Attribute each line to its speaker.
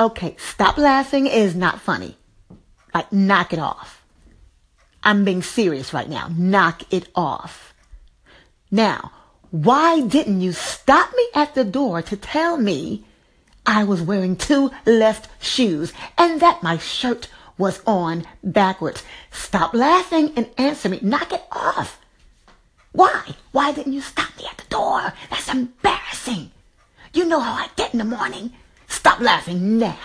Speaker 1: Okay, stop laughing is not funny. Like, knock it off. I'm being serious right now. Knock it off. Now, why didn't you stop me at the door to tell me I was wearing two left shoes and that my shirt was on backwards? Stop laughing and answer me. Knock it off. Why? Why didn't you stop me at the door? That's embarrassing. You know how I get in the morning. Stop laughing now.